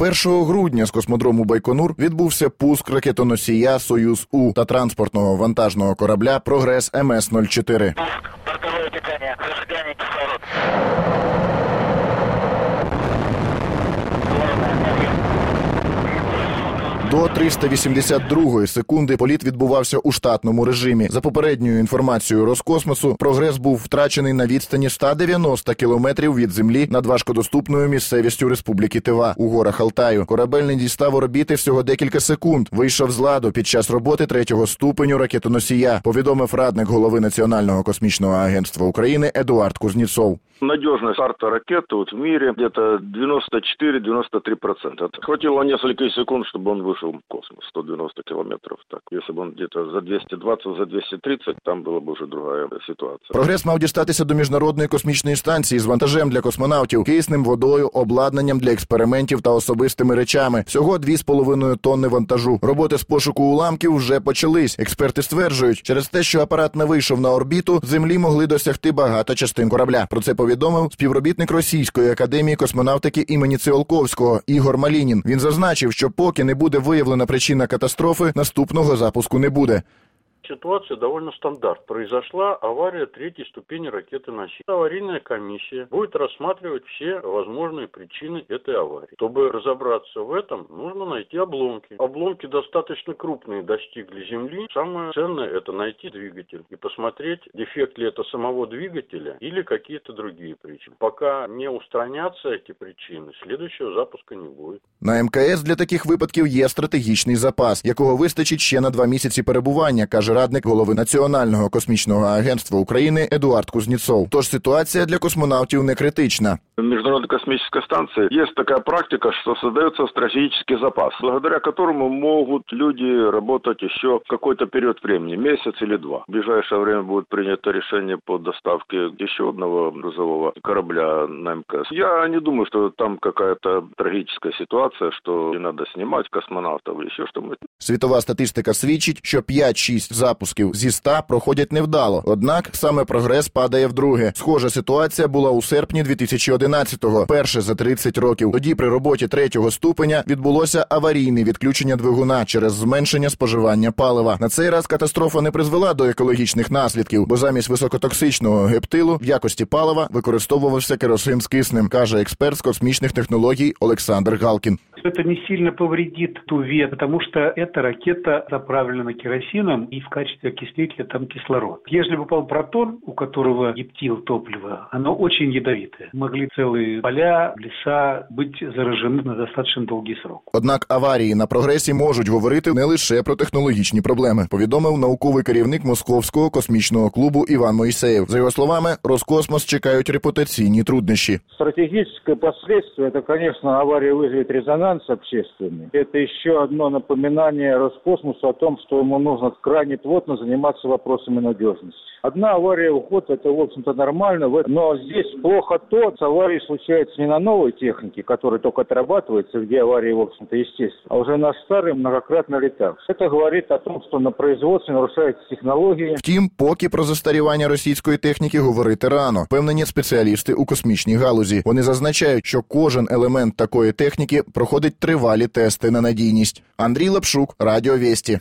1 грудня з космодрому Байконур відбувся пуск ракетоносія Союз У та транспортного вантажного корабля Прогрес МС 04 Пуск, бортове питание, До 382-ї секунди політ відбувався у штатному режимі. За попередньою інформацією Роскосмосу, прогрес був втрачений на відстані 190 кілометрів від землі над важкодоступною місцевістю Республіки Тива у горах Алтаю. Корабель не дістав орбіти всього декілька секунд. Вийшов з ладу під час роботи третього ступеню ракетоносія. Повідомив радник голови Національного космічного агентства України Едуард Кузніцов. Надежность старта ракеты вот в мире где-то 94-93%. Хватило нескольких секунд, чтобы он вышел в космос, 190 километров. Так, если бы он где-то за 220, за 230, там была бы уже другая ситуация. Прогрес мав дістатися до міжнародної космічної станції з вантажем для космонавтів, киснем, водою, обладнанням для експериментів та особистими речами. Всього 2,5 тонни вантажу. Роботи з пошуку уламків вже почались. Експерти стверджують, через те, що апарат не вийшов на орбіту, землі могли досягти багато частин корабля. Про це повідомив співробітник Російської академії космонавтики імені Циолковського Ігор Малінін. Він зазначив, що поки не буде виявлена причина катастрофи, наступного запуску не буде. Ситуация довольно стандарт. Произошла авария третьей ступени ракеты «Носитель». Аварийная комиссия будет рассматривать все возможные причины этой аварии. Чтобы разобраться в этом, нужно найти обломки. Обломки достаточно крупные достигли Земли. Самое ценное – это найти двигатель и посмотреть, дефект ли это самого двигателя или какие-то другие причины. Пока не устранятся эти причины, следующего запуска не будет. На МКС для таких випадків є стратегічний запас, якого вистачить ще на два місяці перебування, каже радник голови Національного космічного агентства України Едуард Кузніцов. Тож ситуація для космонавтів не критична. В Международной космической станции есть такая практика, что создается стратегический запас, благодаря которому могут люди работать еще какой-то период времени, месяц или два. В ближайшее время будет принято решение по доставке еще одного грузового корабля на МКС. Я не думаю, что там какая-то трагическая ситуация, что не надо снимать космонавтов или еще что-нибудь. Світова статистика свідчить, що 5-6 запусків зі 100 проходять невдало. Однак саме прогрес падає вдруге. Схожа ситуація була у серпні 2011-го, перше за 30 років. Тоді при роботі третього ступеня відбулося аварійне відключення двигуна через зменшення споживання палива. На цей раз катастрофа не призвела до екологічних наслідків, бо замість високотоксичного гептилу в якості палива використовувався керосин з киснем, каже експерт з космічних технологій Олександр Галкін Это не сильно повредит Туве, потому что эта ракета заправлена керосином и в качестве окислителя там кислород. Если бы попал протон, у которого гептил топлива, оно очень ядовитое. Могли целые поля, леса быть заражены на достаточно долгий срок. Однак аварії на прогресі можуть говорити не лише про технологічні проблеми, повідомив науковий керівник Московського космічного клубу Іван Моїсеєв. За його словами, Роскосмос чекають репутаційні труднощі. Стратегическое последствие, это, конечно, авария вызовет резонанс общественный. Это еще одно напоминание Роскосмосу о том, что ему нужно крайне плотно заниматься вопросами надежности. Одна авария уход, это, в общем-то, нормально, в- но здесь плохо то, что аварии случаются не на новой технике, которая только отрабатывается, где аварии, в общем-то, естественно, а уже на старой, многократно летавшей. Это говорит о том, что на производстве нарушаются технологии, Втім, поки про застарівання російської техніки говорити рано. Впевнені спеціалісти у космічній галузі. Вони зазначають, що кожен елемент такої техніки проходить тривалі тести на надійність. Андрій Лапшук, Радіо Вєсті.